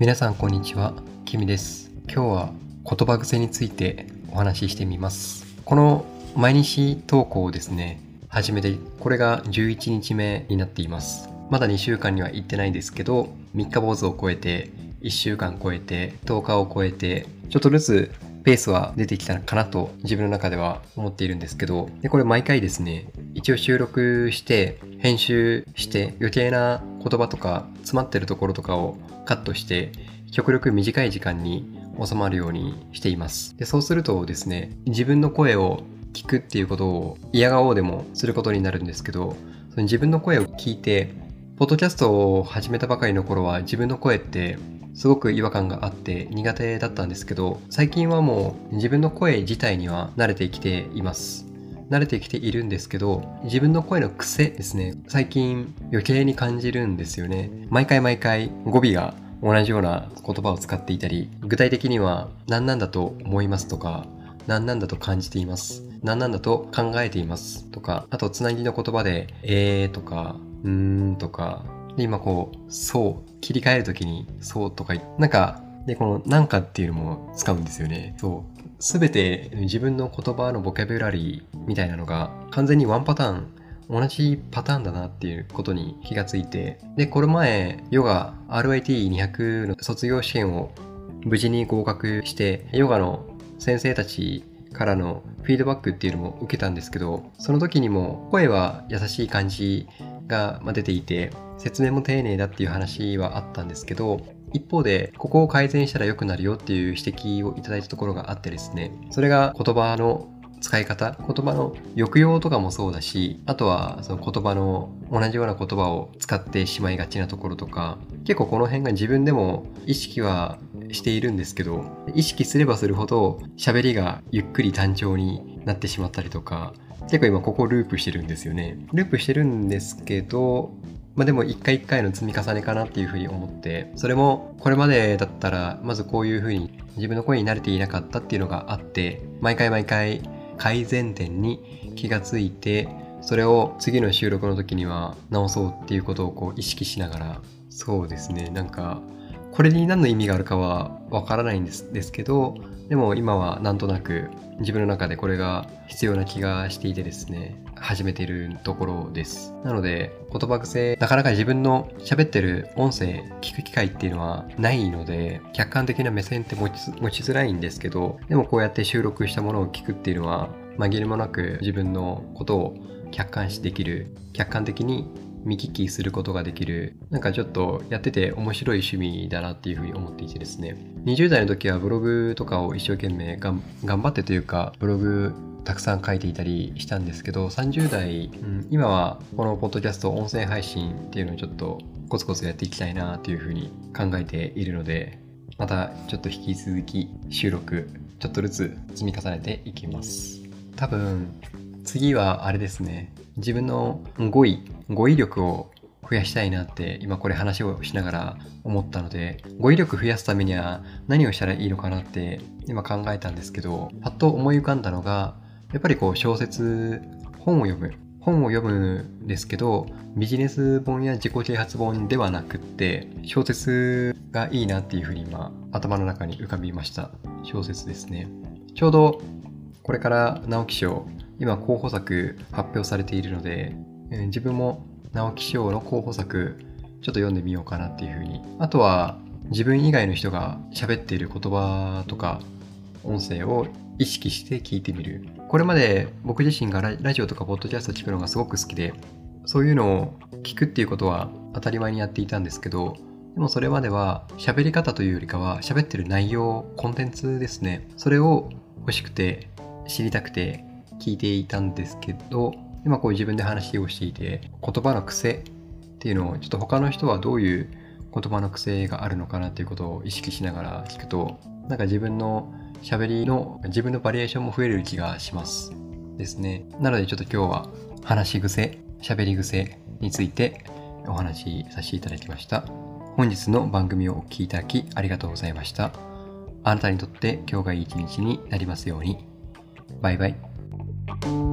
皆さんこんにちは、キミです。今日は言葉癖についてお話ししてみます。この毎日投稿をですね、始めて、これが11日目になっています。まだ2週間には行ってないですけど、3日坊主を超えて、1週間超えて、10日を超えて、ちょっとずつペースは出てきたのかなと自分の中では思っているんですけど、でこれ毎回ですね、一応収録して、編集して、余計な言葉とか詰まってるところとかをカットして、極力短い時間に収まるようにしています。でそうするとですね、自分の声を聞くっていうことを嫌がおうでもすることになるんですけど、その自分の声を聞いて、ポッドキャストを始めたばかりの頃は自分の声ってすごく違和感があって苦手だったんですけど最近はもう自分の声自体には慣れてきています慣れてきているんですけど自分の声の癖ですね。最近余計に感じるんですよね。毎回毎回語尾が同じような言葉を使っていたり具体的には何なんだと思いますとか何なんだと感じています何なんだと考えていますとかあとつなぎの言葉でえーとかうーんとかで今こうそう切り替えるときにそうとかなんかでこのなんかっていうのも使うんですよね。そう。すべて自分の言葉のボキャブラリーみたいなのが完全にワンパターン同じパターンだなっていうことに気がついてでこれ前ヨガ RIT200 の卒業試験を無事に合格してヨガの先生たちからのフィードバックっていうのも受けたんですけどその時にも声は優しい感じが出ていて説明も丁寧だっていう話はあったんですけど一方でここを改善したら良くなるよっていう指摘をいただいたところがあってですねそれが言葉の使い方言葉の抑揚とかもそうだしあとはその言葉の同じような言葉を使ってしまいがちなところとか結構この辺が自分でも意識はしているんですけど意識すればするほど喋りがゆっくり単調になってしまったりとか結構今ここループしてるんですよね。ループしてるんですけどまあでも一回一回の積み重ねかなっていうふうに思ってそれもこれまでだったらまずこういうふうに自分の声に慣れていなかったっていうのがあって毎回毎回改善点に気がついてそれを次の収録の時には直そうっていうことをこう意識しながらそうですねなんかこれに何の意味があるかはわからないんですですけどでも今はなんとなく自分の中でこれが必要な気がしていてですね始めているところです。なので言葉癖なかなか自分の喋ってる音声聞く機会っていうのはないので客観的な目線って持ち持ちづらいんですけどでもこうやって収録したものを聞くっていうのは紛れもなく自分のことを客観視できる客観的に見聞きすることができるなんかちょっとやってて面白い趣味だなっていうふうに思っていてですね。20代の時はブログとかを一生懸命がん頑張ってというかブログたくさん書いていたりしたんですけど30代、うん、今はこのポッドキャスト音声配信っていうのをちょっとコツコツやっていきたいなというふうに考えているのでまたちょっと引き続き収録ちょっとずつ積み重ねていきます。多分次はあれですね。自分の語彙語彙力を増やしたいなって今これ話をしながら思ったので語彙力増やすためには何をしたらいいのかなって今考えたんですけどパッと思い浮かんだのがやっぱりこう小説本を読む。本を読むんですけどビジネス本や自己啓発本ではなくって小説がいいなっていうふうに今頭の中に浮かびました。小説ですね。ちょうどこれから直木賞今候補作発表されているので、えー自分も直木賞の候補作ちょっと読んでみようかなっていうふうに。あとは自分以外の人が喋っている言葉とか音声を意識して聞いてみる。これまで僕自身がラジオとかポッドキャスト聞くのがすごく好きでそういうのを聞くっていうことは当たり前にやっていたんですけどでもそれまでは喋り方というよりかは喋ってる内容コンテンツですね。それを欲しくて知りたくて聞いていたんですけど今こう自分で話をしていて言葉の癖っていうのをちょっと他の人はどういう言葉の癖があるのかなっていうことを意識しながら聞くとなんか自分の喋りの自分のバリエーションも増える気がします。ですね。なのでちょっと今日は話し癖喋り癖についてお話しさせていただきました。本日の番組をお聴きいただきありがとうございました。あなたにとって今日がいい一日になりますように。バイバイ。you.